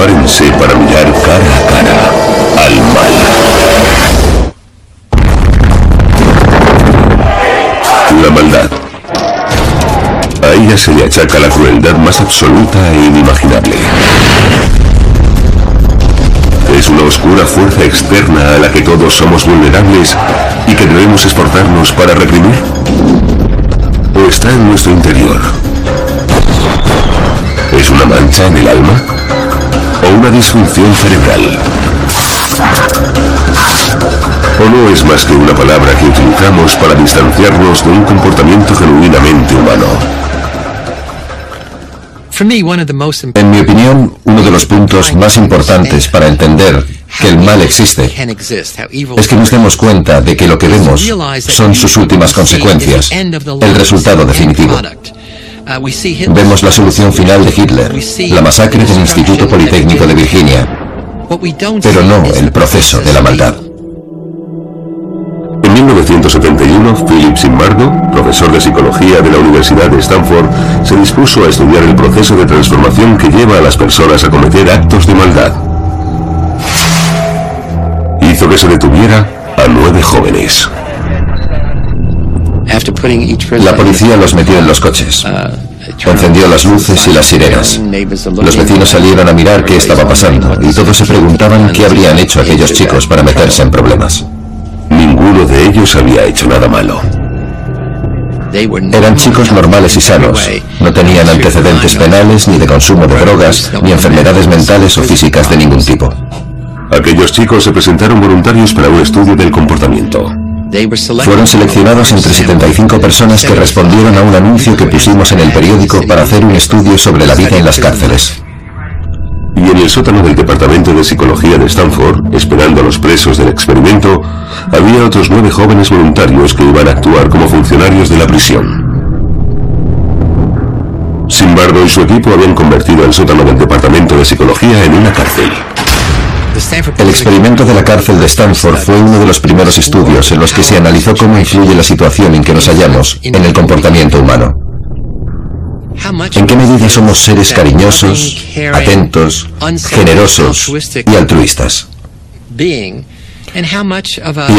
Prepárense para mirar cara a cara al mal. La maldad. A ella se le achaca la crueldad más absoluta e inimaginable. Es una oscura fuerza externa a la que todos somos vulnerables y que debemos esforzarnos para reprimir. ¿O está en nuestro interior? ¿Es una mancha en el alma? ¿O una disfunción cerebral? ¿O no es más que una palabra que utilizamos para distanciarnos de un comportamiento genuinamente humano? En mi opinión, uno de los puntos más importantes para entender que el mal existe es que nos demos cuenta de que lo que vemos son sus últimas consecuencias, el resultado definitivo. Vemos la solución final de Hitler, la masacre del Instituto Politécnico de Virginia, pero no el proceso de la maldad. En 1971, Philip Simbardo, profesor de psicología de la Universidad de Stanford, se dispuso a estudiar el proceso de transformación que lleva a las personas a cometer actos de maldad. Hizo que se detuviera a nueve jóvenes. La policía los metió en los coches. Encendió las luces y las sirenas. Los vecinos salieron a mirar qué estaba pasando y todos se preguntaban qué habrían hecho aquellos chicos para meterse en problemas. Ninguno de ellos había hecho nada malo. Eran chicos normales y sanos. No tenían antecedentes penales, ni de consumo de drogas, ni enfermedades mentales o físicas de ningún tipo. Aquellos chicos se presentaron voluntarios para un estudio del comportamiento. Fueron seleccionados entre 75 personas que respondieron a un anuncio que pusimos en el periódico para hacer un estudio sobre la vida en las cárceles. Y en el sótano del Departamento de Psicología de Stanford, esperando a los presos del experimento, había otros nueve jóvenes voluntarios que iban a actuar como funcionarios de la prisión. Simbardo y su equipo habían convertido el sótano del Departamento de Psicología en una cárcel. El experimento de la cárcel de Stanford fue uno de los primeros estudios en los que se analizó cómo influye la situación en que nos hallamos en el comportamiento humano. ¿En qué medida somos seres cariñosos, atentos, generosos y altruistas? ¿Y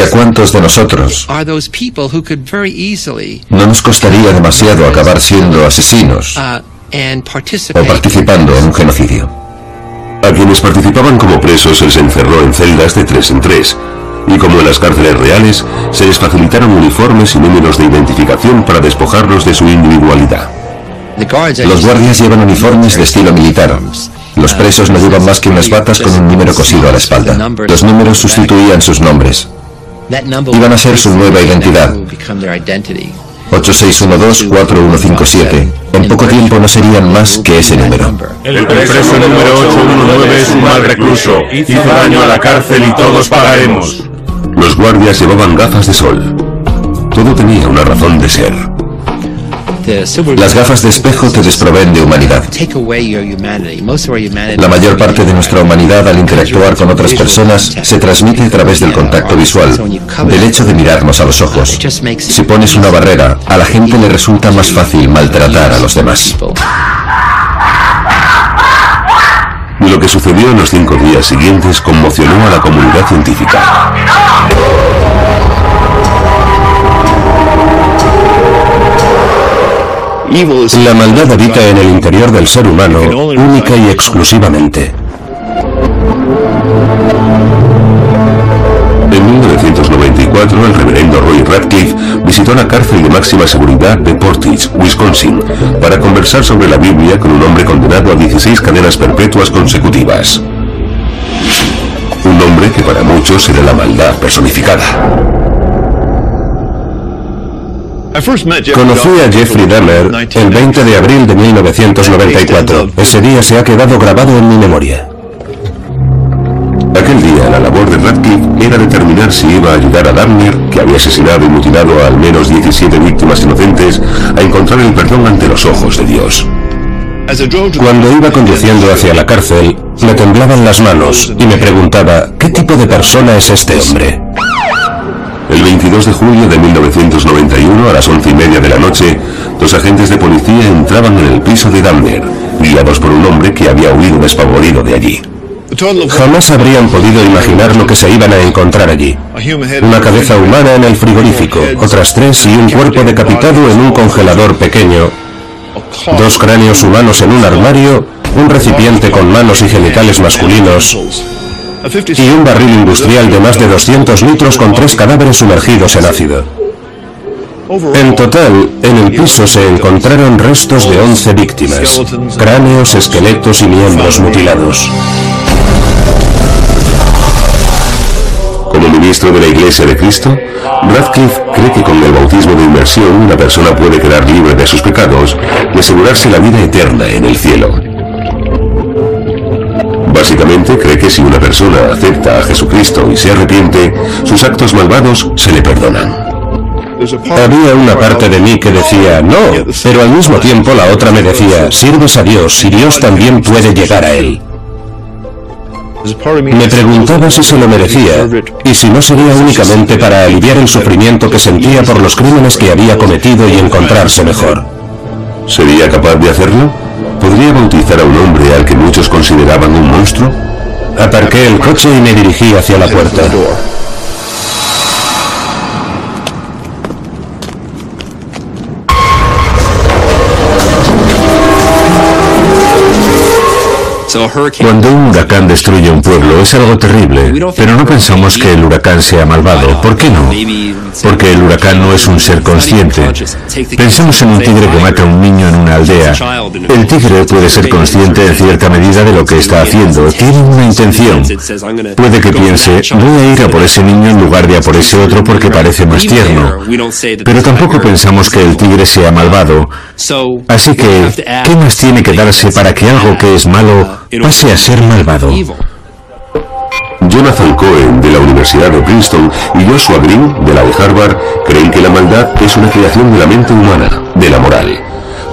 a cuántos de nosotros no nos costaría demasiado acabar siendo asesinos o participando en un genocidio? A quienes participaban como presos se les encerró en celdas de tres en tres, y como en las cárceles reales, se les facilitaron uniformes y números de identificación para despojarlos de su individualidad. Los guardias llevan uniformes de estilo militar. Los presos no llevan más que unas batas con un número cosido a la espalda. Los números sustituían sus nombres. Iban a ser su nueva identidad. 8612-4157. En poco tiempo no serían más que ese número. El preso número 819 es un mal recluso. Hizo daño a la cárcel y todos pagaremos. Los guardias llevaban gafas de sol. Todo tenía una razón de ser. Las gafas de espejo te desproveen de humanidad. La mayor parte de nuestra humanidad al interactuar con otras personas se transmite a través del contacto visual, del hecho de mirarnos a los ojos. Si pones una barrera, a la gente le resulta más fácil maltratar a los demás. Lo que sucedió en los cinco días siguientes conmocionó a la comunidad científica. La maldad habita en el interior del ser humano, única y exclusivamente. En 1994, el reverendo Roy Radcliffe visitó la cárcel de máxima seguridad de Portage, Wisconsin, para conversar sobre la Biblia con un hombre condenado a 16 cadenas perpetuas consecutivas. Un hombre que para muchos era la maldad personificada. Conocí a Jeffrey Dahmer el 20 de abril de 1994. Ese día se ha quedado grabado en mi memoria. Aquel día la labor de Radcliffe era determinar si iba a ayudar a Dahmer, que había asesinado y mutilado a al menos 17 víctimas inocentes, a encontrar el perdón ante los ojos de Dios. Cuando iba conduciendo hacia la cárcel, me temblaban las manos y me preguntaba, ¿qué tipo de persona es este hombre? El 22 de julio de 1991, a las once y media de la noche, los agentes de policía entraban en el piso de Damner, guiados por un hombre que había huido despavorido de allí. Jamás habrían podido imaginar lo que se iban a encontrar allí. Una cabeza humana en el frigorífico, otras tres y un cuerpo decapitado en un congelador pequeño. Dos cráneos humanos en un armario, un recipiente con manos y genitales masculinos y un barril industrial de más de 200 litros con tres cadáveres sumergidos en ácido. En total, en el piso se encontraron restos de 11 víctimas, cráneos, esqueletos y miembros mutilados. Como ministro de la Iglesia de Cristo, Radcliffe cree que con el bautismo de inmersión una persona puede quedar libre de sus pecados y asegurarse la vida eterna en el cielo. Básicamente cree que si una persona acepta a Jesucristo y se arrepiente, sus actos malvados se le perdonan. Había una parte de mí que decía, no, pero al mismo tiempo la otra me decía, sirves a Dios y Dios también puede llegar a Él. Me preguntaba si se lo merecía y si no sería únicamente para aliviar el sufrimiento que sentía por los crímenes que había cometido y encontrarse mejor. ¿Sería capaz de hacerlo? ¿Podría bautizar a un hombre al que muchos consideraban un monstruo? Aparqué el coche y me dirigí hacia la puerta. Cuando un huracán destruye un pueblo es algo terrible, pero no pensamos que el huracán sea malvado. ¿Por qué no? Porque el huracán no es un ser consciente. Pensemos en un tigre que mata a un niño en una aldea. El tigre puede ser consciente en cierta medida de lo que está haciendo. Tiene una intención. Puede que piense, voy a ir a por ese niño en lugar de a por ese otro porque parece más tierno. Pero tampoco pensamos que el tigre sea malvado. Así que, ¿qué más tiene que darse para que algo que es malo pase a ser malvado. Jonathan Cohen de la Universidad de Princeton y Joshua Green de la de Harvard creen que la maldad es una creación de la mente humana, de la moral.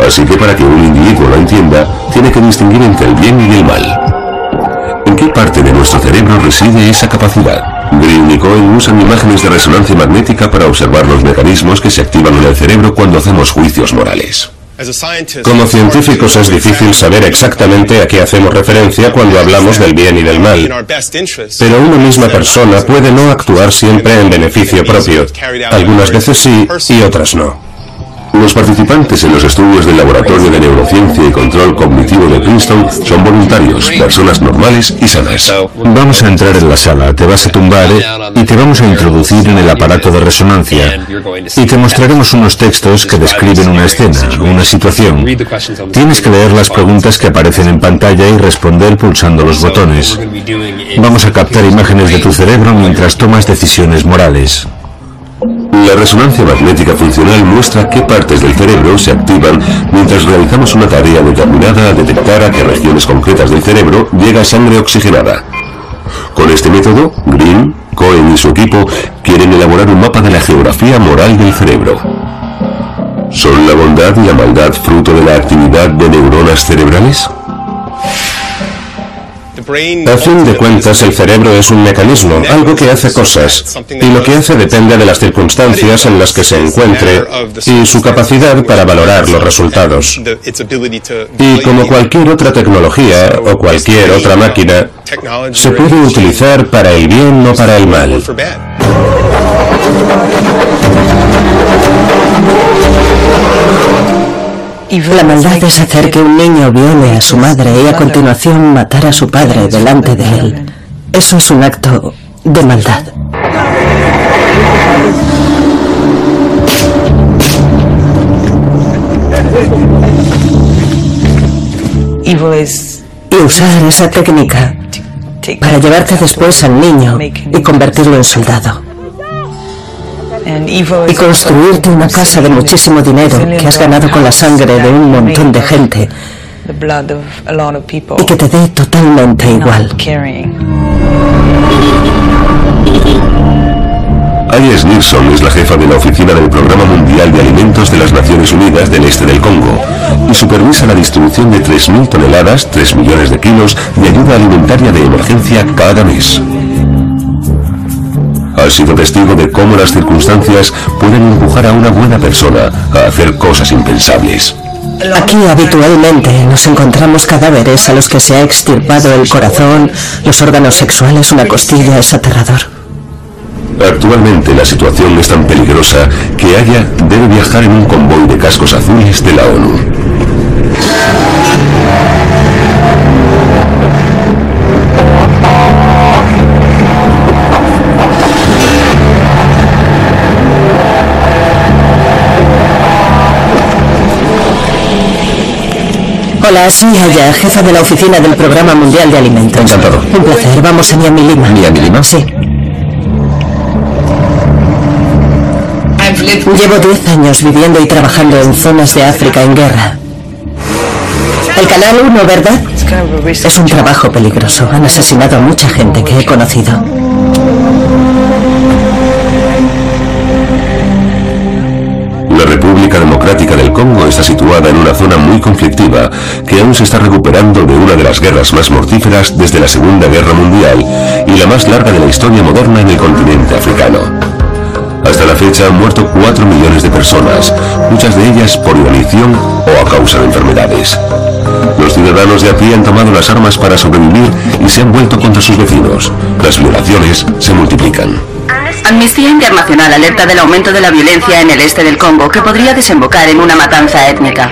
Así que para que un individuo lo entienda, tiene que distinguir entre el bien y el mal. ¿En qué parte de nuestro cerebro reside esa capacidad? Green y Cohen usan imágenes de resonancia magnética para observar los mecanismos que se activan en el cerebro cuando hacemos juicios morales. Como científicos es difícil saber exactamente a qué hacemos referencia cuando hablamos del bien y del mal. Pero una misma persona puede no actuar siempre en beneficio propio. Algunas veces sí y otras no. Los participantes en los estudios del Laboratorio de Neurociencia y Control Cognitivo de Princeton son voluntarios, personas normales y sanas. Vamos a entrar en la sala, te vas a tumbar y te vamos a introducir en el aparato de resonancia y te mostraremos unos textos que describen una escena, una situación. Tienes que leer las preguntas que aparecen en pantalla y responder pulsando los botones. Vamos a captar imágenes de tu cerebro mientras tomas decisiones morales. La resonancia magnética funcional muestra qué partes del cerebro se activan mientras realizamos una tarea determinada a detectar a qué regiones concretas del cerebro llega sangre oxigenada. Con este método, Green, Cohen y su equipo quieren elaborar un mapa de la geografía moral del cerebro. ¿Son la bondad y la maldad fruto de la actividad de neuronas cerebrales? A fin de cuentas, el cerebro es un mecanismo, algo que hace cosas, y lo que hace depende de las circunstancias en las que se encuentre y su capacidad para valorar los resultados. Y como cualquier otra tecnología o cualquier otra máquina, se puede utilizar para el bien o para el mal. La maldad es hacer que un niño viole a su madre y a continuación matar a su padre delante de él. Eso es un acto de maldad. Y usar esa técnica para llevarte después al niño y convertirlo en soldado y construirte una casa de muchísimo dinero que has ganado con la sangre de un montón de gente y que te dé totalmente igual. Alice Nilsson es la jefa de la oficina del Programa Mundial de Alimentos de las Naciones Unidas del Este del Congo y supervisa la distribución de 3.000 toneladas, 3 millones de kilos de ayuda alimentaria de emergencia cada mes. Ha sido testigo de cómo las circunstancias pueden empujar a una buena persona a hacer cosas impensables. Aquí habitualmente nos encontramos cadáveres a los que se ha extirpado el corazón, los órganos sexuales, una costilla, es aterrador. Actualmente la situación es tan peligrosa que Aya debe viajar en un convoy de cascos azules de la ONU. Hola, soy Aya, jefa de la oficina del Programa Mundial de Alimentos. Encantado. Un placer, vamos a Miami Lima. ¿Miami Lima? Sí. Llevo 10 años viviendo y trabajando en zonas de África en guerra. El Canal 1, ¿verdad? Es un trabajo peligroso. Han asesinado a mucha gente que he conocido. La República Democrática del Congo está situada en una zona muy conflictiva que aún se está recuperando de una de las guerras más mortíferas desde la Segunda Guerra Mundial y la más larga de la historia moderna en el continente africano. Hasta la fecha han muerto 4 millones de personas, muchas de ellas por inanición o a causa de enfermedades. Los ciudadanos de a pie han tomado las armas para sobrevivir y se han vuelto contra sus vecinos. Las violaciones se multiplican. Amnistía Internacional alerta del aumento de la violencia en el este del Congo que podría desembocar en una matanza étnica.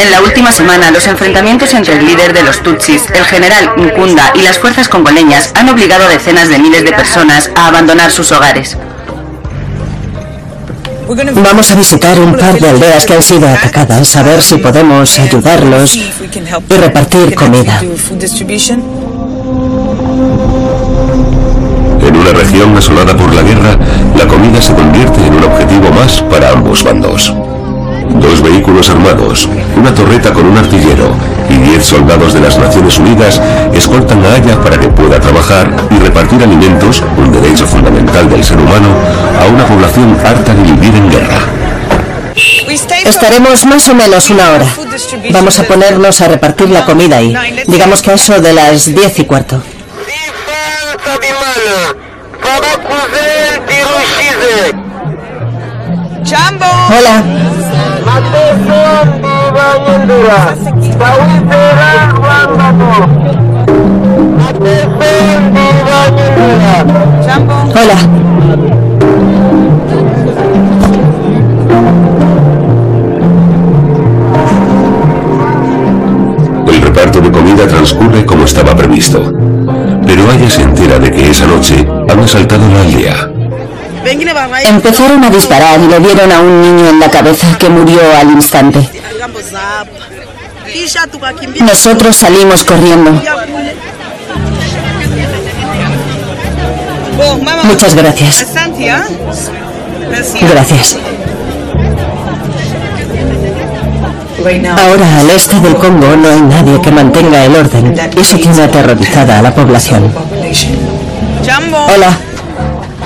En la última semana, los enfrentamientos entre el líder de los Tutsis, el general Nkunda y las fuerzas congoleñas han obligado a decenas de miles de personas a abandonar sus hogares. Vamos a visitar un par de aldeas que han sido atacadas, a ver si podemos ayudarlos y repartir comida. En una región asolada por la guerra, la comida se convierte en un objetivo más para ambos bandos. Dos vehículos armados, una torreta con un artillero y diez soldados de las Naciones Unidas escoltan a Aya para que pueda trabajar y repartir alimentos, un derecho fundamental del ser humano, a una población harta de vivir en guerra. Estaremos más o menos una hora. Vamos a ponernos a repartir la comida ahí. Digamos que a eso de las diez y cuarto. Hola. Hola. El reparto de comida transcurre como estaba previsto. Pero Aya se entera de que esa noche han asaltado la aldea. Empezaron a disparar y le dieron a un niño en la cabeza que murió al instante. Nosotros salimos corriendo. Muchas gracias. Gracias. Ahora al este del Congo no hay nadie que mantenga el orden. Eso tiene aterrorizada a la población. Hola.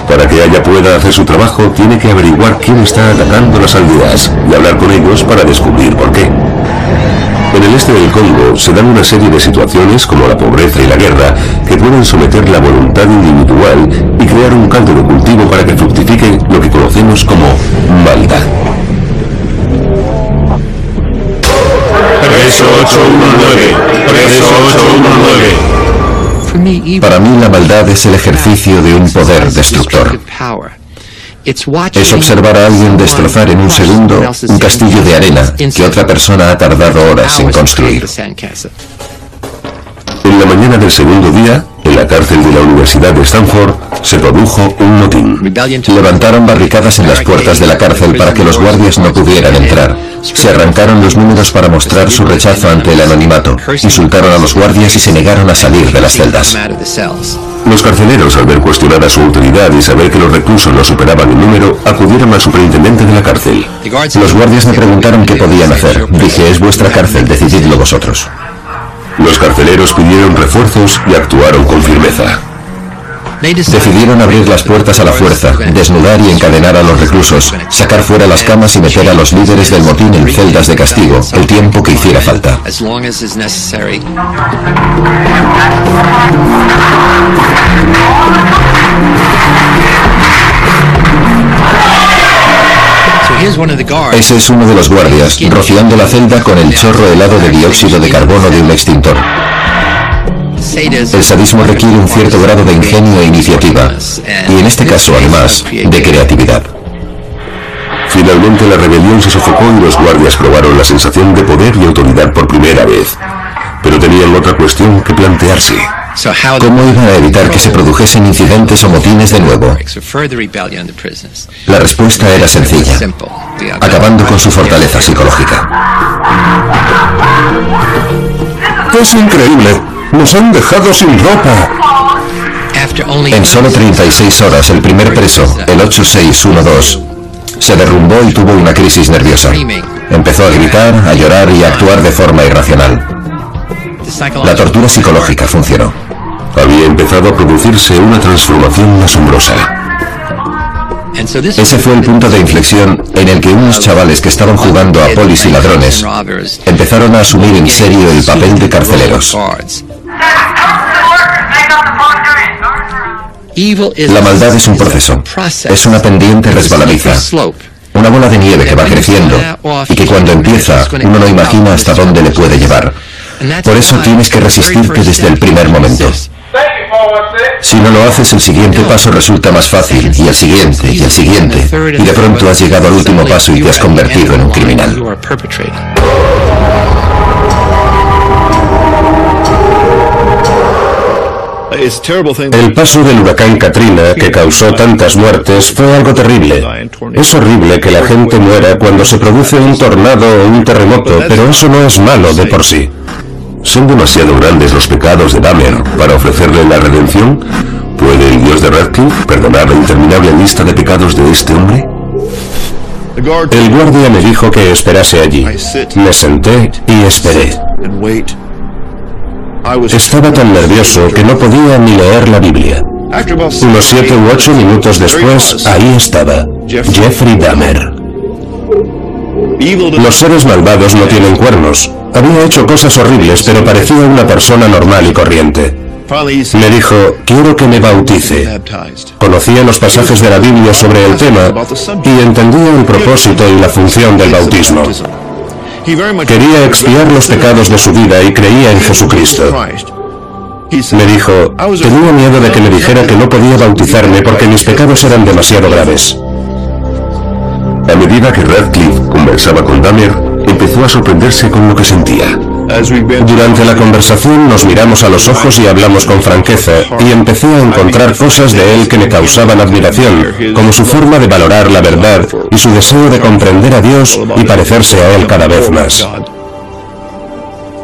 Para que Aya pueda hacer su trabajo, tiene que averiguar quién está atacando las aldeas y hablar con ellos para descubrir por qué. En el este del Congo se dan una serie de situaciones como la pobreza y la guerra que pueden someter la voluntad individual y crear un caldo de cultivo para que fructifique lo que conocemos como maldad. 3819, 3819. Para mí la maldad es el ejercicio de un poder destructor. Es observar a alguien destrozar en un segundo un castillo de arena que otra persona ha tardado horas en construir. En la mañana del segundo día, en la cárcel de la Universidad de Stanford, se produjo un motín. Levantaron barricadas en las puertas de la cárcel para que los guardias no pudieran entrar. Se arrancaron los números para mostrar su rechazo ante el anonimato. Insultaron a los guardias y se negaron a salir de las celdas. Los carceleros, al ver cuestionada su autoridad y saber que los reclusos no superaban el número, acudieron al superintendente de la cárcel. Los guardias me preguntaron qué podían hacer. Dije, es vuestra cárcel, decididlo vosotros. Los carceleros pidieron refuerzos y actuaron con firmeza. Decidieron abrir las puertas a la fuerza, desnudar y encadenar a los reclusos, sacar fuera las camas y meter a los líderes del motín en celdas de castigo, el tiempo que hiciera falta. Ese es uno de los guardias, rociando la celda con el chorro helado de dióxido de carbono de un extintor. El sadismo requiere un cierto grado de ingenio e iniciativa, y en este caso, además, de creatividad. Finalmente la rebelión se sofocó y los guardias probaron la sensación de poder y autoridad por primera vez. Pero tenían otra cuestión que plantearse. ¿Cómo iban a evitar que se produjesen incidentes o motines de nuevo? La respuesta era sencilla, acabando con su fortaleza psicológica. Es increíble. Nos han dejado sin ropa. En solo 36 horas, el primer preso, el 8612, se derrumbó y tuvo una crisis nerviosa. Empezó a gritar, a llorar y a actuar de forma irracional. La tortura psicológica funcionó. Había empezado a producirse una transformación asombrosa. Ese fue el punto de inflexión en el que unos chavales que estaban jugando a polis y ladrones empezaron a asumir en serio el papel de carceleros. La maldad es un proceso, es una pendiente resbaladiza, una bola de nieve que va creciendo y que cuando empieza uno no imagina hasta dónde le puede llevar. Por eso tienes que resistirte desde el primer momento. Si no lo haces, el siguiente paso resulta más fácil, y el siguiente, y el siguiente, y de pronto has llegado al último paso y te has convertido en un criminal. El paso del huracán Katrina, que causó tantas muertes, fue algo terrible. Es horrible que la gente muera cuando se produce un tornado o un terremoto, pero eso no es malo de por sí. ¿Son demasiado grandes los pecados de Dahmer para ofrecerle la redención? ¿Puede el dios de Radcliffe perdonar la interminable lista de pecados de este hombre? El guardia me dijo que esperase allí. Me senté y esperé. Estaba tan nervioso que no podía ni leer la Biblia. Unos siete u ocho minutos después, ahí estaba, Jeffrey Dahmer. Los seres malvados no tienen cuernos. Había hecho cosas horribles, pero parecía una persona normal y corriente. Me dijo, quiero que me bautice. Conocía los pasajes de la Biblia sobre el tema y entendía el propósito y la función del bautismo. Quería expiar los pecados de su vida y creía en Jesucristo. Me dijo, tenía miedo de que me dijera que no podía bautizarme porque mis pecados eran demasiado graves. A medida que Radcliffe conversaba con Dahmer, empezó a sorprenderse con lo que sentía. Durante la conversación nos miramos a los ojos y hablamos con franqueza y empecé a encontrar cosas de él que me causaban admiración, como su forma de valorar la verdad y su deseo de comprender a Dios y parecerse a Él cada vez más.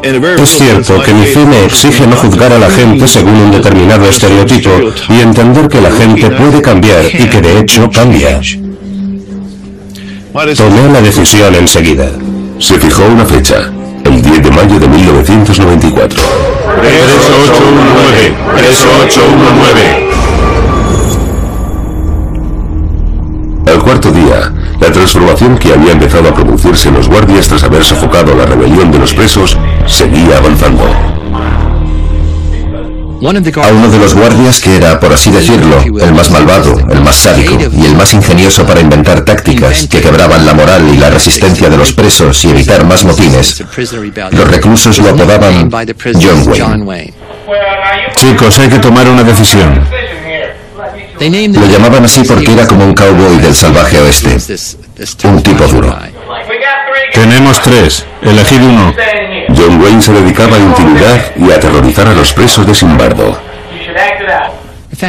Es cierto que mi fe me exige no juzgar a la gente según un determinado estereotipo y entender que la gente puede cambiar y que de hecho cambia. Tomé la decisión enseguida. Se fijó una fecha, el 10 de mayo de 1994. 3819, 3819. Al cuarto día, la transformación que había empezado a producirse en los guardias tras haber sofocado la rebelión de los presos seguía avanzando. A uno de los guardias que era, por así decirlo, el más malvado, el más sádico y el más ingenioso para inventar tácticas que quebraban la moral y la resistencia de los presos y evitar más motines, los reclusos lo apodaban John Wayne. Chicos, hay que tomar una decisión. Lo llamaban así porque era como un cowboy del salvaje oeste, un tipo duro. Tenemos tres, elegid uno. John Wayne se dedicaba a intimidar y a aterrorizar a los presos de Simbardo.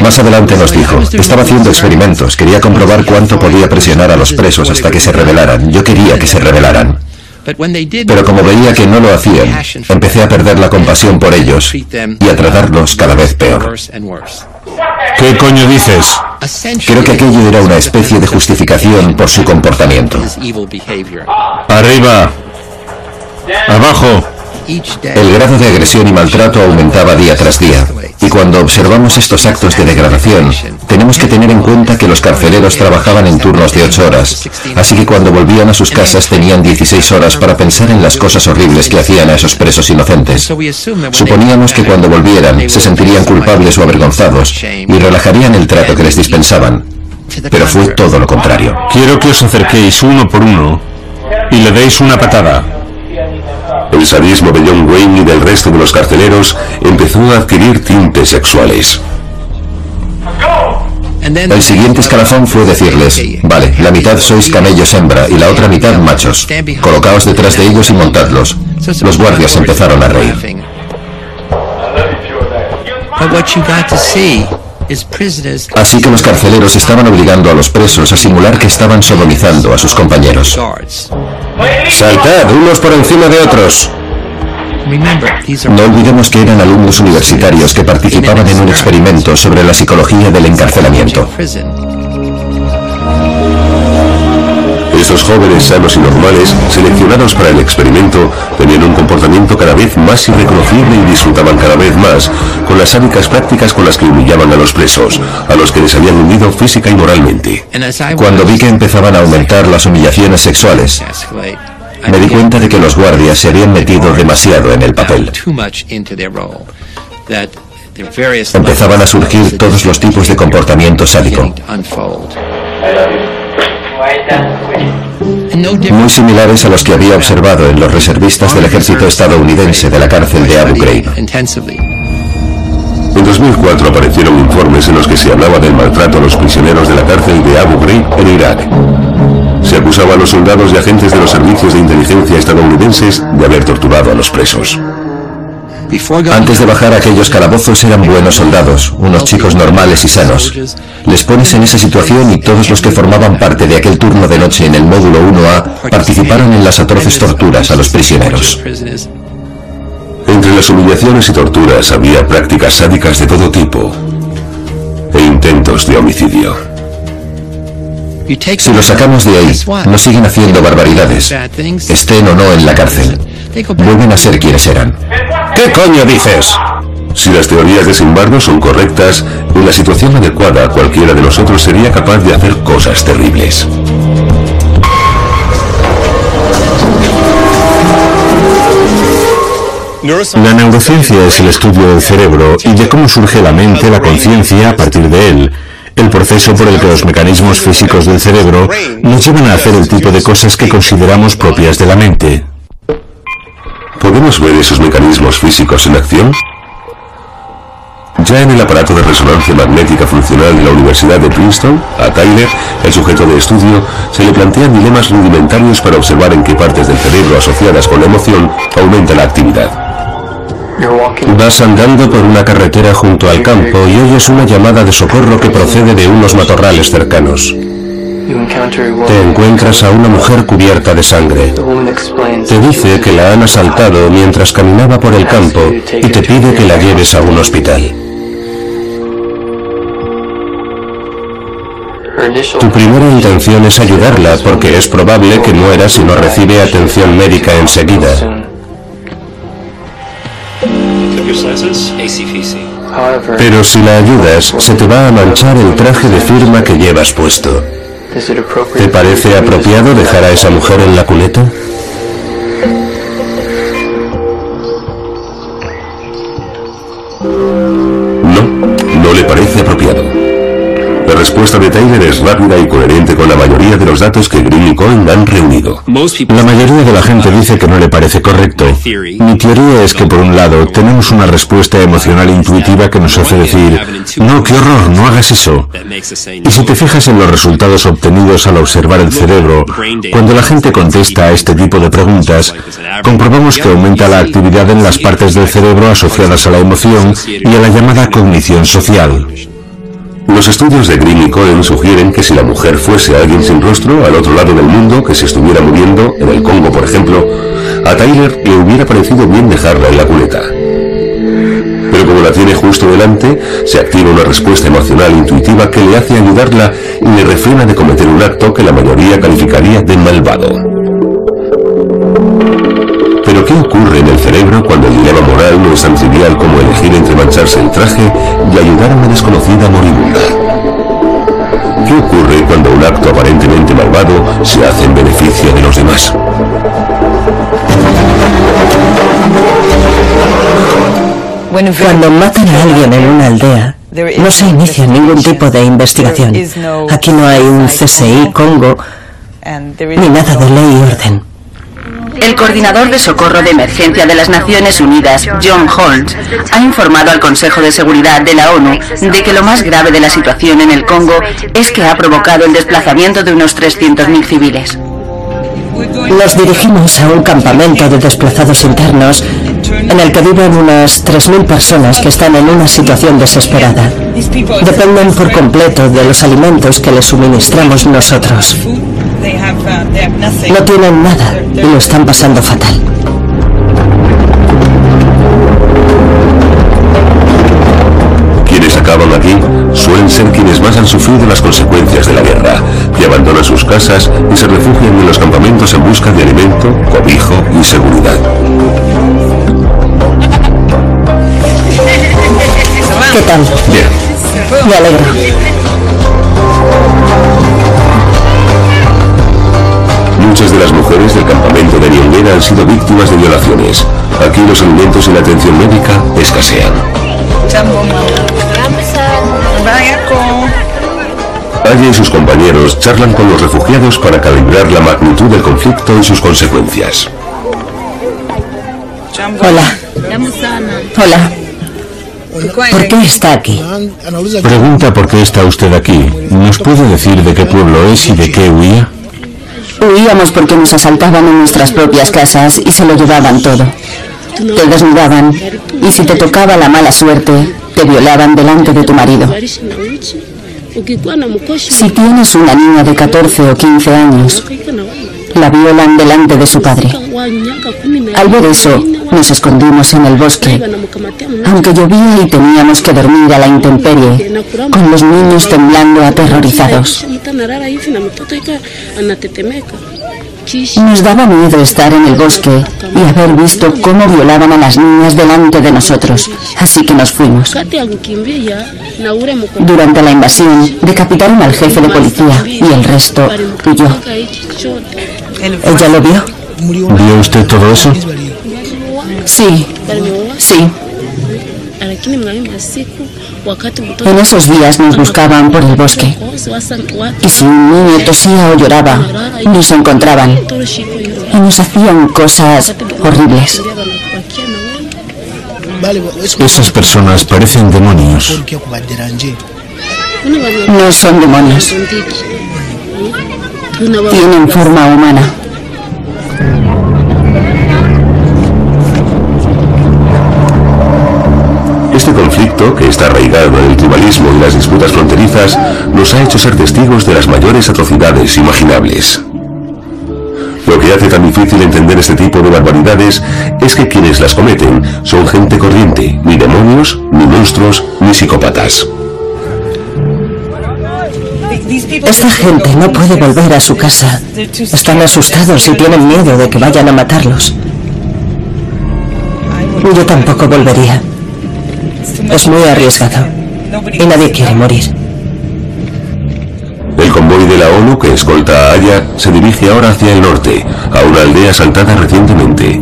Más adelante nos dijo, estaba haciendo experimentos, quería comprobar cuánto podía presionar a los presos hasta que se rebelaran. Yo quería que se rebelaran. Pero como veía que no lo hacían, empecé a perder la compasión por ellos y a tratarlos cada vez peor. ¿Qué coño dices? Creo que aquello era una especie de justificación por su comportamiento. Arriba. Abajo. El grado de agresión y maltrato aumentaba día tras día. Y cuando observamos estos actos de degradación, tenemos que tener en cuenta que los carceleros trabajaban en turnos de 8 horas, así que cuando volvían a sus casas tenían 16 horas para pensar en las cosas horribles que hacían a esos presos inocentes. Suponíamos que cuando volvieran se sentirían culpables o avergonzados y relajarían el trato que les dispensaban. pero fue todo lo contrario. Quiero que os acerquéis uno por uno y le deis una patada. El sadismo de John Wayne y del resto de los carceleros empezó a adquirir tintes sexuales. El siguiente escalafón fue decirles, vale, la mitad sois camellos hembra y la otra mitad machos. Colocaos detrás de ellos y montadlos. Los guardias empezaron a reír. Así que los carceleros estaban obligando a los presos a simular que estaban sodomizando a sus compañeros. Saltad unos por encima de otros. No olvidemos que eran alumnos universitarios que participaban en un experimento sobre la psicología del encarcelamiento. Estos jóvenes sanos y normales, seleccionados para el experimento, tenían un comportamiento cada vez más irreconocible y disfrutaban cada vez más con las sádicas prácticas con las que humillaban a los presos, a los que les habían hundido física y moralmente. Cuando vi que empezaban a aumentar las humillaciones sexuales, me di cuenta de que los guardias se habían metido demasiado en el papel. Empezaban a surgir todos los tipos de comportamiento sádico. Muy similares a los que había observado en los reservistas del ejército estadounidense de la cárcel de Abu Ghraib. En 2004 aparecieron informes en los que se hablaba del maltrato a los prisioneros de la cárcel de Abu Ghraib en Irak. Se acusaba a los soldados y agentes de los servicios de inteligencia estadounidenses de haber torturado a los presos. Antes de bajar aquellos calabozos eran buenos soldados, unos chicos normales y sanos. Les pones en esa situación y todos los que formaban parte de aquel turno de noche en el módulo 1A participaron en las atroces torturas a los prisioneros. Entre las humillaciones y torturas había prácticas sádicas de todo tipo e intentos de homicidio. Si los sacamos de ahí, no siguen haciendo barbaridades, estén o no en la cárcel. Vuelven a ser quienes eran. ¿Qué coño dices? Si las teorías de Simbardo son correctas, en la situación adecuada cualquiera de nosotros sería capaz de hacer cosas terribles. La neurociencia es el estudio del cerebro y de cómo surge la mente, la conciencia a partir de él, el proceso por el que los mecanismos físicos del cerebro nos llevan a hacer el tipo de cosas que consideramos propias de la mente. ¿Podemos ver esos mecanismos físicos en acción? Ya en el aparato de resonancia magnética funcional de la Universidad de Princeton, a Tyler, el sujeto de estudio, se le plantean dilemas rudimentarios para observar en qué partes del cerebro asociadas con la emoción aumenta la actividad. Vas andando por una carretera junto al campo y oyes una llamada de socorro que procede de unos matorrales cercanos. Te encuentras a una mujer cubierta de sangre. Te dice que la han asaltado mientras caminaba por el campo y te pide que la lleves a un hospital. Tu primera intención es ayudarla porque es probable que muera si no recibe atención médica enseguida. Pero si la ayudas, se te va a manchar el traje de firma que llevas puesto. ¿Te parece apropiado dejar a esa mujer en la cuneta? No, no le parece apropiado. La respuesta de Tyler es rápida y coherente con la mayoría de los datos que Green y Cohen han reunido. La mayoría de la gente dice que no le parece correcto. Mi teoría es que por un lado tenemos una respuesta emocional intuitiva que nos hace decir, no, qué horror, no hagas eso. Y si te fijas en los resultados obtenidos al observar el cerebro, cuando la gente contesta a este tipo de preguntas, comprobamos que aumenta la actividad en las partes del cerebro asociadas a la emoción y a la llamada cognición social. Los estudios de Green y Cohen sugieren que si la mujer fuese alguien sin rostro al otro lado del mundo que se estuviera muriendo, en el Congo por ejemplo, a Tyler le hubiera parecido bien dejarla en la cuneta. Pero como la tiene justo delante, se activa una respuesta emocional intuitiva que le hace ayudarla y le refrena de cometer un acto que la mayoría calificaría de malvado. Pero ¿qué ocurre en el cerebro cuando el dilema moral no es tan trivial como elegir mancharse el traje y ayudar a una desconocida moribunda? ¿Qué ocurre cuando un acto aparentemente malvado se hace en beneficio de los demás? Cuando matan a alguien en una aldea, No se inicia ningún tipo de investigación. Aquí no hay un CSI Congo ni nada de ley y orden. El coordinador de socorro de emergencia de las Naciones Unidas, John Holmes, ha informado al Consejo de Seguridad de la ONU de que lo más grave de la situación en el Congo es que ha provocado el desplazamiento de unos 300.000 civiles. Nos dirigimos a un campamento de desplazados internos en el que viven unas 3.000 personas que están en una situación desesperada. Dependen por completo de los alimentos que les suministramos nosotros. No tienen nada y lo están pasando fatal. Quienes acaban aquí suelen ser quienes más han sufrido las consecuencias de la guerra y abandonan sus casas y se refugian en los campamentos en busca de alimento, cobijo y seguridad. ¿Qué tal? Bien. Me alegro. Muchas de las mujeres del campamento de Niongera han sido víctimas de violaciones. Aquí los alimentos y la atención médica escasean. Aya y sus compañeros charlan con los refugiados para calibrar la magnitud del conflicto y sus consecuencias. Hola. Hola. ¿Por qué está aquí? Pregunta por qué está usted aquí. ¿Nos puede decir de qué pueblo es y de qué huía? Huíamos porque nos asaltaban en nuestras propias casas y se lo llevaban todo. Te desnudaban y si te tocaba la mala suerte, te violaban delante de tu marido. Si tienes una niña de 14 o 15 años, la violan delante de su padre. Al ver eso, nos escondimos en el bosque, aunque llovía y teníamos que dormir a la intemperie, con los niños temblando aterrorizados. Nos daba miedo estar en el bosque y haber visto cómo violaban a las niñas delante de nosotros, así que nos fuimos. Durante la invasión, decapitaron al jefe de policía y el resto huyó. ¿Ella lo vio? ¿Vio usted todo eso? Sí, sí. En esos días nos buscaban por el bosque. Y si un niño tosía o lloraba, nos encontraban. Y nos hacían cosas horribles. Esas personas parecen demonios. No son demonios. Tienen forma humana. Que está arraigado en el tribalismo y las disputas fronterizas, nos ha hecho ser testigos de las mayores atrocidades imaginables. Lo que hace tan difícil entender este tipo de barbaridades es que quienes las cometen son gente corriente, ni demonios, ni monstruos, ni psicópatas. Esta gente no puede volver a su casa. Están asustados y tienen miedo de que vayan a matarlos. Yo tampoco volvería. Es muy arriesgado. Y nadie quiere morir. El convoy de la ONU que escolta a Aya se dirige ahora hacia el norte, a una aldea asaltada recientemente.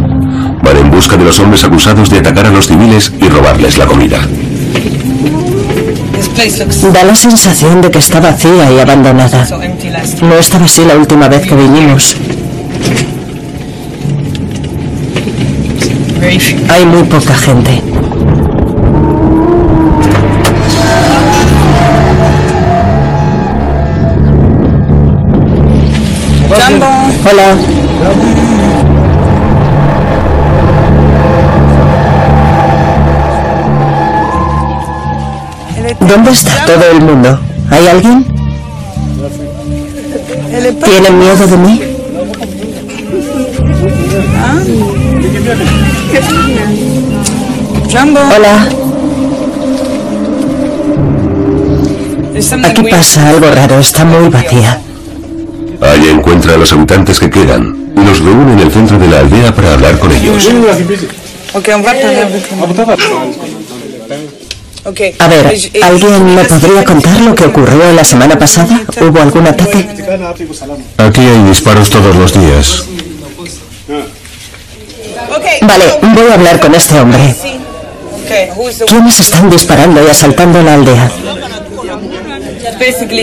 Van en busca de los hombres acusados de atacar a los civiles y robarles la comida. Da la sensación de que está vacía y abandonada. No estaba así la última vez que vinimos. Hay muy poca gente. Hola. ¿Dónde está todo el mundo? ¿Hay alguien? ¿Tienen miedo de mí? Hola. Aquí pasa algo raro, está muy vacía. Aya encuentra a los habitantes que quedan y los reúne en el centro de la aldea para hablar con ellos. A ver, ¿alguien me podría contar lo que ocurrió la semana pasada? ¿Hubo algún ataque? Aquí hay disparos todos los días. Vale, voy a hablar con este hombre. ¿Quiénes están disparando y asaltando la aldea?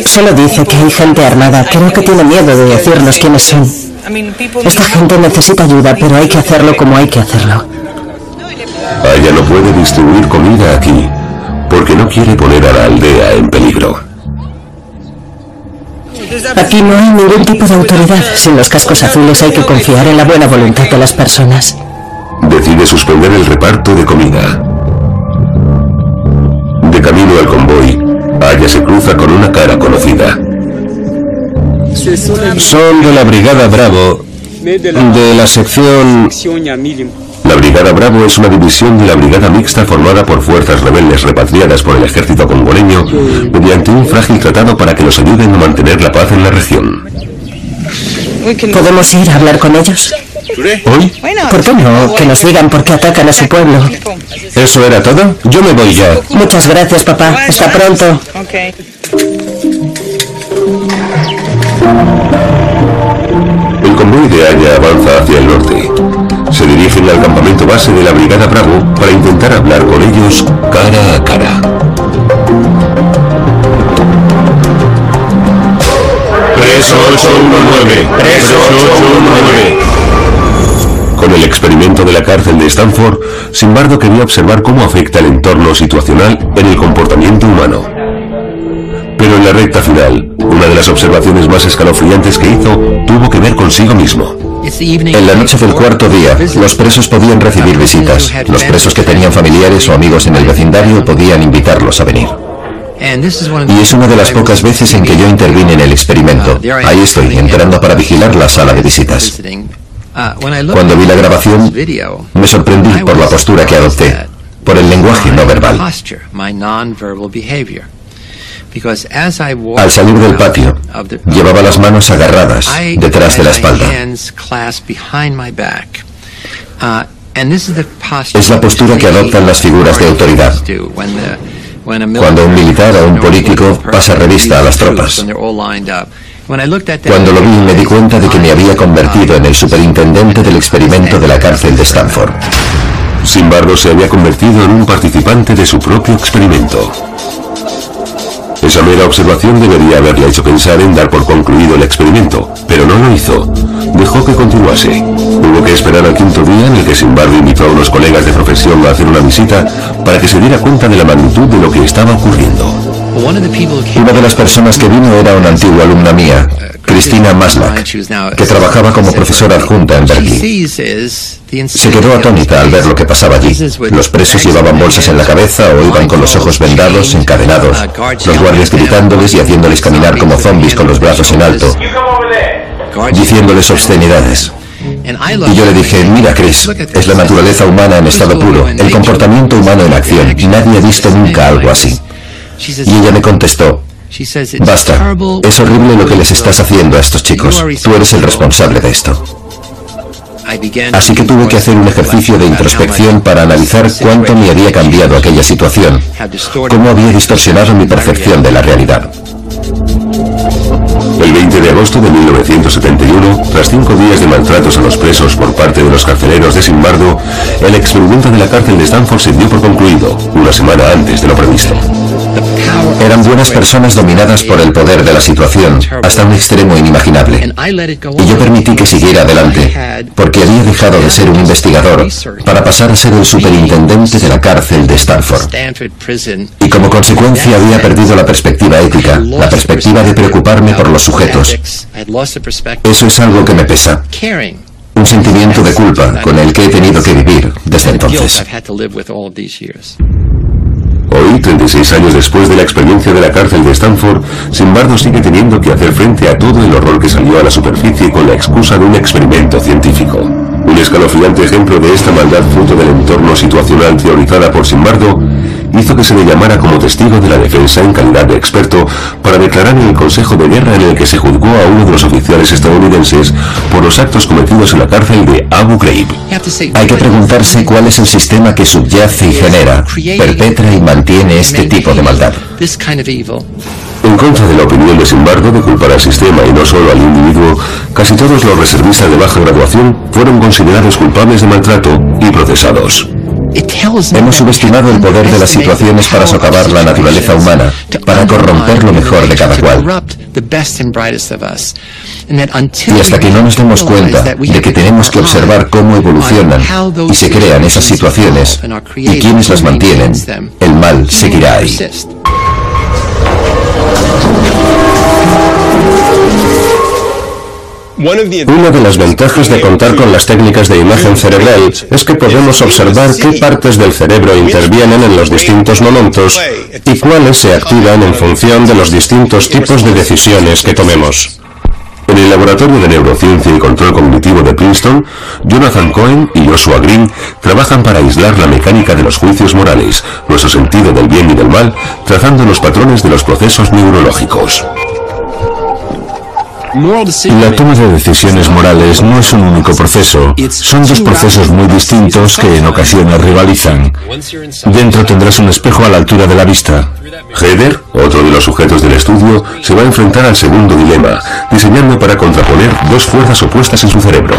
Solo dice que hay gente armada. Creo que tiene miedo de decirnos quiénes son. Esta gente necesita ayuda, pero hay que hacerlo como hay que hacerlo. Ella no puede distribuir comida aquí, porque no quiere poner a la aldea en peligro. Aquí no hay ningún tipo de autoridad. Sin los cascos azules hay que confiar en la buena voluntad de las personas. Decide suspender el reparto de comida. De camino al se cruza con una cara conocida. Son de la Brigada Bravo, de la sección... La Brigada Bravo es una división de la Brigada Mixta formada por fuerzas rebeldes repatriadas por el ejército congoleño mediante un frágil tratado para que los ayuden a mantener la paz en la región. ¿Podemos ir a hablar con ellos? ¿Hoy? ¿Por qué no? Que nos digan por qué atacan a su pueblo. ¿Eso era todo? Yo me voy ya. Muchas gracias, papá. Hasta pronto. El convoy de Aya avanza hacia el norte. Se dirigen al campamento base de la Brigada Bravo para intentar hablar con ellos cara a cara. 3819 3819 Con el experimento de la cárcel de Stanford, Simbardo quería observar cómo afecta el entorno situacional en el comportamiento humano. Pero en la recta final, una de las observaciones más escalofriantes que hizo tuvo que ver consigo mismo. En la noche del cuarto día, los presos podían recibir visitas. Los presos que tenían familiares o amigos en el vecindario podían invitarlos a venir. Y es una de las pocas veces en que yo intervine en el experimento. Ahí estoy, entrando para vigilar la sala de visitas. Cuando vi la grabación, me sorprendí por la postura que adopté, por el lenguaje no verbal. Al salir del patio, llevaba las manos agarradas detrás de la espalda. Es la postura que adoptan las figuras de autoridad. Cuando un militar o un político pasa revista a las tropas. Cuando lo vi me di cuenta de que me había convertido en el superintendente del experimento de la cárcel de Stanford. Sin embargo, se había convertido en un participante de su propio experimento. Esa mera observación debería haberle hecho pensar en dar por concluido el experimento, pero no lo hizo. Dejó que continuase. Hubo que esperar al quinto día en el que Simbardo invitó a unos colegas de profesión a hacer una visita para que se diera cuenta de la magnitud de lo que estaba ocurriendo. Una de las personas que vino era una antigua alumna mía, Cristina Maslak, que trabajaba como profesora adjunta en Berkeley. Se quedó atónita al ver lo que pasaba allí. Los presos llevaban bolsas en la cabeza o iban con los ojos vendados, encadenados, los guardias gritándoles y haciéndoles caminar como zombies con los brazos en alto, diciéndoles obscenidades. Y yo le dije, mira Chris, es la naturaleza humana en estado puro, el comportamiento humano en acción, y nadie ha visto nunca algo así. Y ella me contestó, basta, es horrible lo que les estás haciendo a estos chicos, tú eres el responsable de esto. Así que tuve que hacer un ejercicio de introspección para analizar cuánto me había cambiado aquella situación, cómo había distorsionado mi percepción de la realidad. El 20 de agosto de 1971, tras cinco días de maltratos a los presos por parte de los carceleros de Simbardo, el experimento de la cárcel de Stanford se dio por concluido, una semana antes de lo previsto. Eran buenas personas dominadas por el poder de la situación, hasta un extremo inimaginable. Y yo permití que siguiera adelante, porque había dejado de ser un investigador para pasar a ser el superintendente de la cárcel de Stanford. Y como consecuencia había perdido la perspectiva ética, la perspectiva de preocuparme por los sujetos. Eso es algo que me pesa. Un sentimiento de culpa con el que he tenido que vivir desde entonces. Hoy, 36 años después de la experiencia de la cárcel de Stanford, Simbardo sigue teniendo que hacer frente a todo el horror que salió a la superficie con la excusa de un experimento científico. Un escalofriante ejemplo de esta maldad fruto del entorno situacional teorizada por Simbardo hizo que se le llamara como testigo de la defensa en calidad de experto para declarar en el Consejo de Guerra en el que se juzgó a uno de los oficiales estadounidenses por los actos cometidos en la cárcel de Abu Ghraib. Hay que preguntarse cuál es el sistema que subyace y genera, perpetra y mantiene este tipo de maldad. En contra de la opinión de Simbardo de culpar al sistema y no solo al individuo, casi todos los reservistas de baja graduación fueron considerados culpables de maltrato y procesados. Hemos subestimado el poder de las situaciones para socavar la naturaleza humana, para corromper lo mejor de cada cual. Y hasta que no nos demos cuenta de que tenemos que observar cómo evolucionan y se crean esas situaciones y quienes las mantienen, el mal seguirá ahí. Una de las ventajas de contar con las técnicas de imagen cerebral es que podemos observar qué partes del cerebro intervienen en los distintos momentos y cuáles se activan en función de los distintos tipos de decisiones que tomemos. En el Laboratorio de Neurociencia y Control Cognitivo de Princeton, Jonathan Cohen y Joshua Green trabajan para aislar la mecánica de los juicios morales, nuestro sentido del bien y del mal, trazando los patrones de los procesos neurológicos. La toma de decisiones morales no es un único proceso, son dos procesos muy distintos que en ocasiones rivalizan. Dentro tendrás un espejo a la altura de la vista. Heather, otro de los sujetos del estudio, se va a enfrentar al segundo dilema, diseñando para contraponer dos fuerzas opuestas en su cerebro.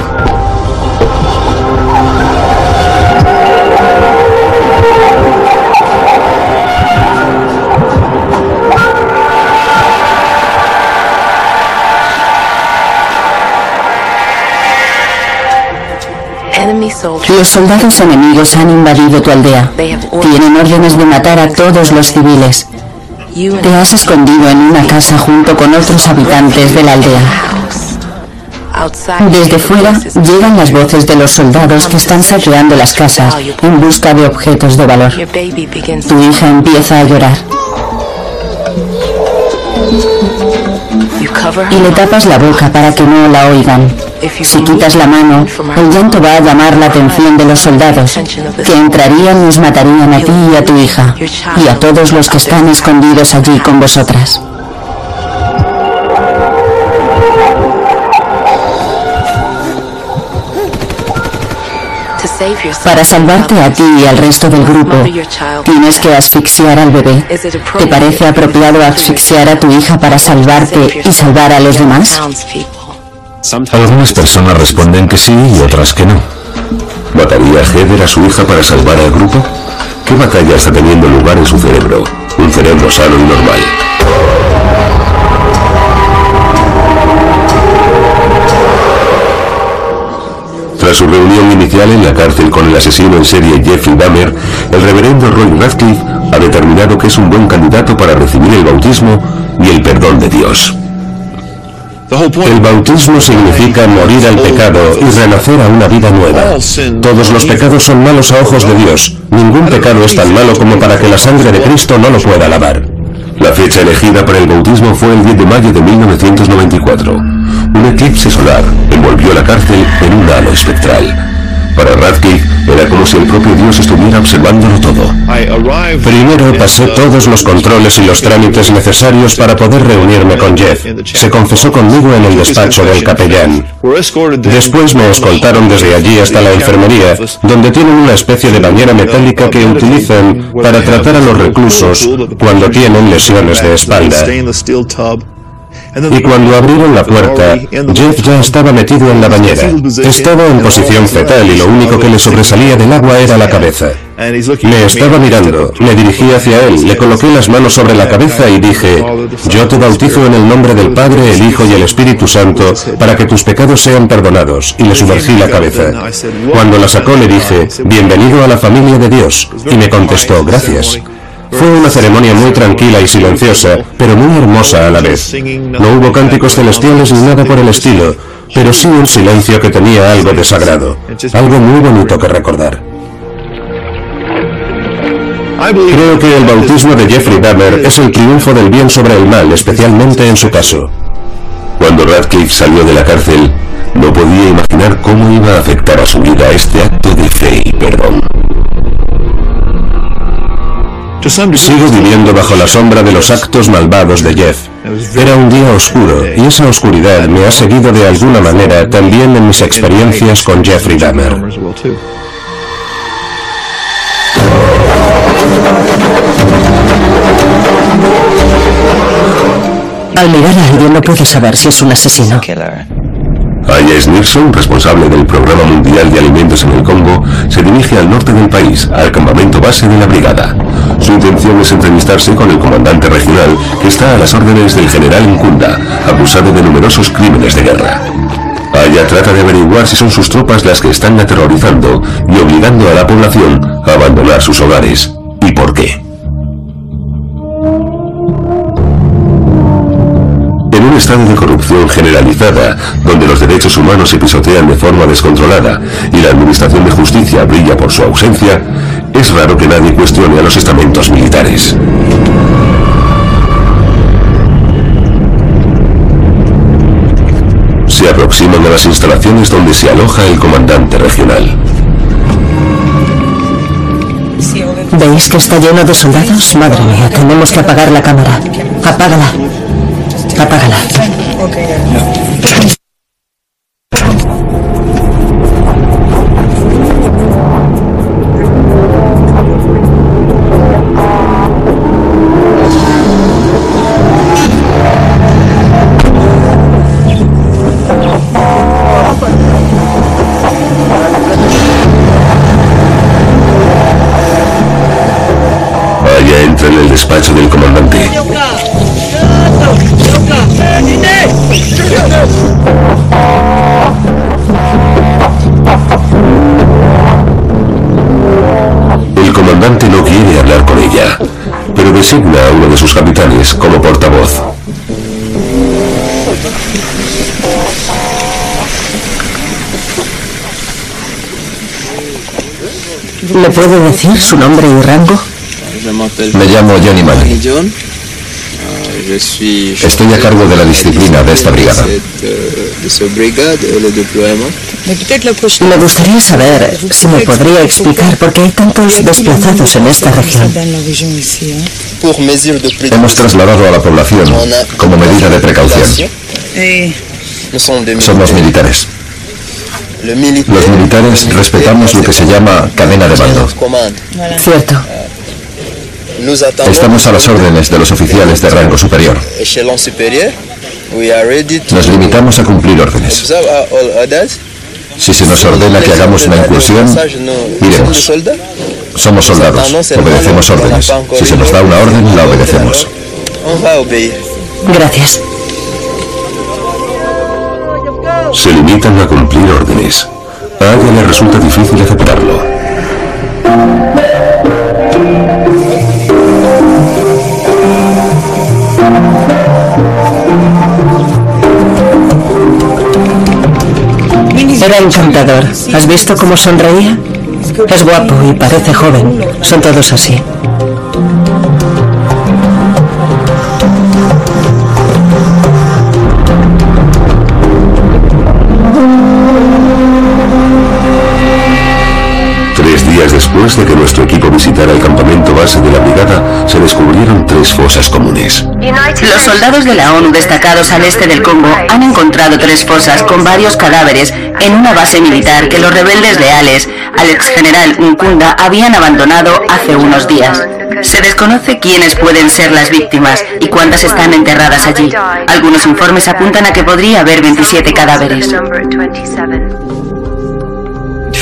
Los soldados enemigos han invadido tu aldea. Tienen órdenes de matar a todos los civiles. Te has escondido en una casa junto con otros habitantes de la aldea. Desde fuera llegan las voces de los soldados que están saqueando las casas en busca de objetos de valor. Tu hija empieza a llorar. Y le tapas la boca para que no la oigan. Si quitas la mano, el llanto va a llamar la atención de los soldados, que entrarían y os matarían a ti y a tu hija, y a todos los que están escondidos allí con vosotras. Para salvarte a ti y al resto del grupo, tienes que asfixiar al bebé. ¿Te parece apropiado asfixiar a tu hija para salvarte y salvar a los demás? Algunas personas responden que sí y otras que no. ¿Mataría Heather a su hija para salvar al grupo? ¿Qué batalla está teniendo lugar en su cerebro? Un cerebro sano y normal. Tras su reunión inicial en la cárcel con el asesino en serie Jeffrey Dahmer, el reverendo Roy Radcliffe ha determinado que es un buen candidato para recibir el bautismo y el perdón de Dios. El bautismo significa morir al pecado y renacer a una vida nueva. Todos los pecados son malos a ojos de Dios. Ningún pecado es tan malo como para que la sangre de Cristo no lo pueda lavar. La fecha elegida para el bautismo fue el 10 de mayo de 1994. Un eclipse solar envolvió la cárcel en un halo espectral. Para Radcliffe era como si el propio Dios estuviera observándolo todo. Primero pasé todos los controles y los trámites necesarios para poder reunirme con Jeff. Se confesó conmigo en el despacho del capellán. Después me escoltaron desde allí hasta la enfermería, donde tienen una especie de bañera metálica que utilizan para tratar a los reclusos cuando tienen lesiones de espalda. Y cuando abrieron la puerta, Jeff ya estaba metido en la bañera. Estaba en posición fetal y lo único que le sobresalía del agua era la cabeza. Me estaba mirando, me dirigí hacia él, le coloqué las manos sobre la cabeza y dije, yo te bautizo en el nombre del Padre, el Hijo y el Espíritu Santo, para que tus pecados sean perdonados, y le sumergí la cabeza. Cuando la sacó le dije, bienvenido a la familia de Dios, y me contestó, gracias. Fue una ceremonia muy tranquila y silenciosa, pero muy hermosa a la vez. No hubo cánticos celestiales ni nada por el estilo, pero sí un silencio que tenía algo de sagrado, algo muy bonito que recordar. Creo que el bautismo de Jeffrey Dahmer es el triunfo del bien sobre el mal, especialmente en su caso. Cuando Radcliffe salió de la cárcel, no podía imaginar cómo iba a afectar a su vida este acto de fe y perdón. Sigo viviendo bajo la sombra de los actos malvados de Jeff. Era un día oscuro y esa oscuridad me ha seguido de alguna manera también en mis experiencias con Jeffrey Dahmer. Al mirar a alguien no puedo saber si es un asesino. Ayes Nilsson, responsable del Programa Mundial de Alimentos en el Congo, se dirige al norte del país, al campamento base de la brigada. Su intención es entrevistarse con el comandante regional que está a las órdenes del general Nkunda, acusado de numerosos crímenes de guerra. Aya trata de averiguar si son sus tropas las que están aterrorizando y obligando a la población a abandonar sus hogares. ¿Y por qué? Estado de corrupción generalizada, donde los derechos humanos se pisotean de forma descontrolada y la administración de justicia brilla por su ausencia, es raro que nadie cuestione a los estamentos militares. Se aproximan a las instalaciones donde se aloja el comandante regional. ¿Veis que está lleno de soldados? Madre mía, tenemos que apagar la cámara. Apágala. Apágala. Aya designa a uno de sus capitanes como portavoz. ¿Le puede decir su nombre y rango? Me llamo Johnny Manning. Estoy a cargo de la disciplina de esta brigada. Me gustaría saber si me podría explicar por qué hay tantos desplazados en esta región. Hemos trasladado a la población como medida de precaución. Somos militares. Los militares respetamos lo que se llama cadena de mando. Cierto. Estamos a las órdenes de los oficiales de rango superior. Nos limitamos a cumplir órdenes. Si se nos ordena que hagamos una incursión, iremos. Somos soldados, obedecemos órdenes. Si se nos da una orden, la obedecemos. Gracias. Se limitan a cumplir órdenes. A ella le resulta difícil aceptarlo. Era encantador. ¿Has visto cómo sonreía? Es guapo y parece joven. Son todos así. Después de que nuestro equipo visitara el campamento base de la brigada, se descubrieron tres fosas comunes. Los soldados de la ONU destacados al este del Congo han encontrado tres fosas con varios cadáveres en una base militar que los rebeldes leales al ex general Nkunda habían abandonado hace unos días. Se desconoce quiénes pueden ser las víctimas y cuántas están enterradas allí. Algunos informes apuntan a que podría haber 27 cadáveres.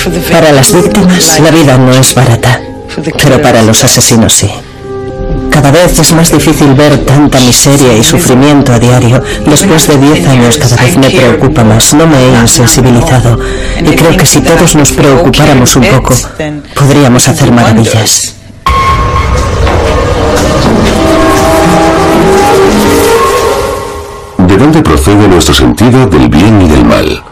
Para las víctimas la vida no es barata, pero para los asesinos sí. Cada vez es más difícil ver tanta miseria y sufrimiento a diario. Después de 10 años cada vez me preocupa más. No me he insensibilizado. Y creo que si todos nos preocupáramos un poco, podríamos hacer maravillas. ¿De dónde procede nuestro sentido del bien y del mal?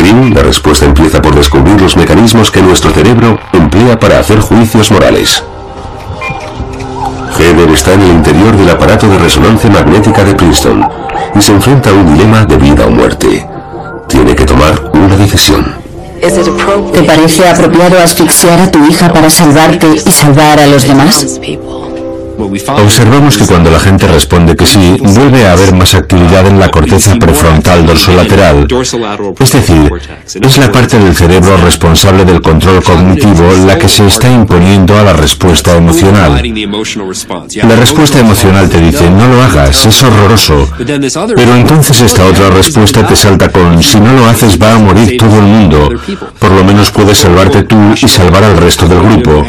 Green, la respuesta empieza por descubrir los mecanismos que nuestro cerebro emplea para hacer juicios morales. Heather está en el interior del aparato de resonancia magnética de Princeton y se enfrenta a un dilema de vida o muerte. Tiene que tomar una decisión. ¿Te parece apropiado asfixiar a tu hija para salvarte y salvar a los demás? Observamos que cuando la gente responde que sí, vuelve a haber más actividad en la corteza prefrontal dorsolateral. Es decir, es la parte del cerebro responsable del control cognitivo la que se está imponiendo a la respuesta emocional. La respuesta emocional te dice, no lo hagas, es horroroso. Pero entonces esta otra respuesta te salta con, si no lo haces va a morir todo el mundo. Por lo menos puedes salvarte tú y salvar al resto del grupo.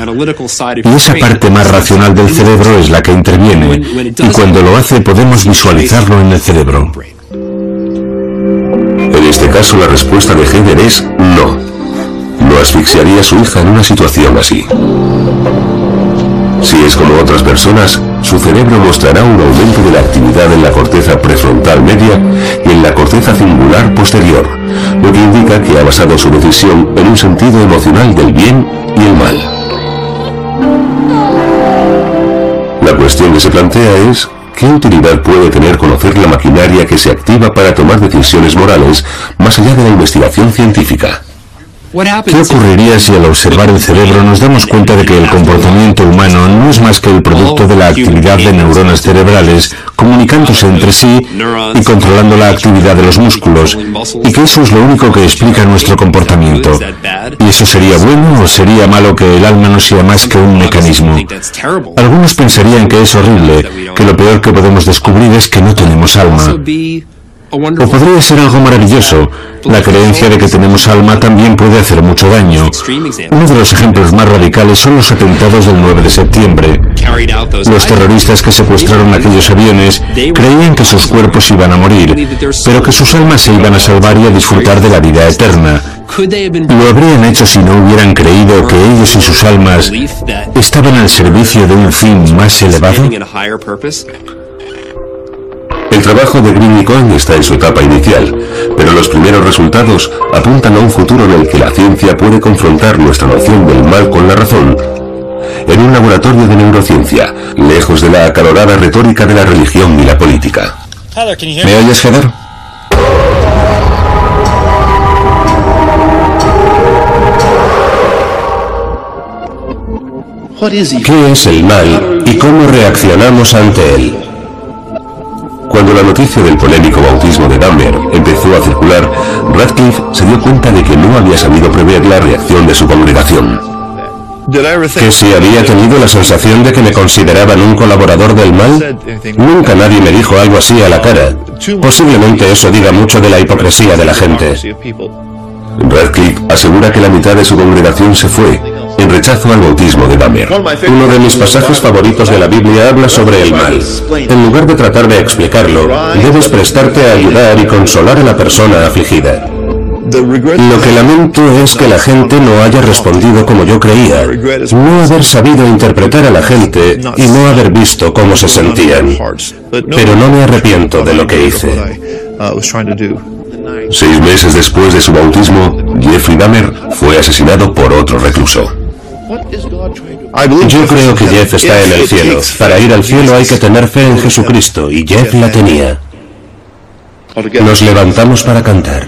Y esa parte más racional del cerebro es la que interviene. Y cuando lo hace podemos visualizarlo en el cerebro. En este caso la respuesta de Heather es no. No asfixiaría a su hija en una situación así. Si es como otras personas, su cerebro mostrará un aumento de la actividad en la corteza prefrontal media y en la corteza cingular posterior, lo que indica que ha basado su decisión en un sentido emocional del bien y el mal. La cuestión que se plantea es, ¿qué utilidad puede tener conocer la maquinaria que se activa para tomar decisiones morales más allá de la investigación científica? ¿Qué ocurriría si al observar el cerebro nos damos cuenta de que el comportamiento humano no es más que el producto de la actividad de neuronas cerebrales comunicándose entre sí y controlando la actividad de los músculos y que eso es lo único que explica nuestro comportamiento? ¿Y eso sería bueno o sería malo que el alma no sea más que un mecanismo? Algunos pensarían que es horrible, que lo peor que podemos descubrir es que no tenemos alma. O podría ser algo maravilloso. La creencia de que tenemos alma también puede hacer mucho daño. Uno de los ejemplos más radicales son los atentados del 9 de septiembre. Los terroristas que secuestraron aquellos aviones creían que sus cuerpos iban a morir, pero que sus almas se iban a salvar y a disfrutar de la vida eterna. ¿Lo habrían hecho si no hubieran creído que ellos y sus almas estaban al servicio de un fin más elevado? El trabajo de Green y Cohen está en su etapa inicial, pero los primeros resultados apuntan a un futuro en el que la ciencia puede confrontar nuestra noción del mal con la razón en un laboratorio de neurociencia, lejos de la acalorada retórica de la religión y la política. ¿Me oyes, Heather? ¿Qué es el mal y cómo reaccionamos ante él? Cuando la noticia del polémico bautismo de Dahmer empezó a circular, Radcliffe se dio cuenta de que no había sabido prever la reacción de su congregación. ¿Que si había tenido la sensación de que me consideraban un colaborador del mal? Nunca nadie me dijo algo así a la cara. Posiblemente eso diga mucho de la hipocresía de la gente. Radcliffe asegura que la mitad de su congregación se fue, rechazo al bautismo de Dahmer. Uno de mis pasajes favoritos de la Biblia habla sobre el mal. En lugar de tratar de explicarlo, debes prestarte a ayudar y consolar a la persona afligida. Lo que lamento es que la gente no haya respondido como yo creía, no haber sabido interpretar a la gente y no haber visto cómo se sentían. Pero no me arrepiento de lo que hice. Seis meses después de su bautismo, Jeffrey Dahmer fue asesinado por otro recluso. Yo creo que Jeff está en el cielo. Para ir al cielo hay que tener fe en Jesucristo y Jeff la tenía. Nos levantamos para cantar.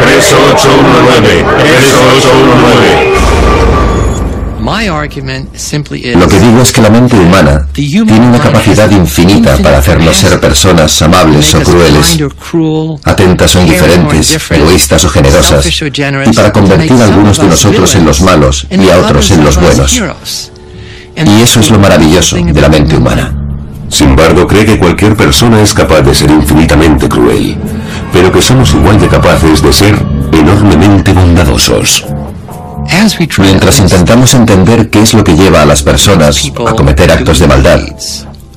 Preso 819, preso 819. Lo que digo es que la mente humana tiene una capacidad infinita para hacernos ser personas amables o crueles, atentas o indiferentes, egoístas o generosas, y para convertir a algunos de nosotros en los malos y a otros en los buenos. Y eso es lo maravilloso de la mente humana. Sin embargo, cree que cualquier persona es capaz de ser infinitamente cruel, pero que somos igual de capaces de ser enormemente bondadosos. Mientras intentamos entender qué es lo que lleva a las personas a cometer actos de maldad,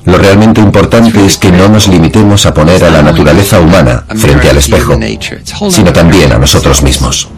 lo realmente importante es que no nos limitemos a poner a la naturaleza humana frente al espejo, sino también a nosotros mismos.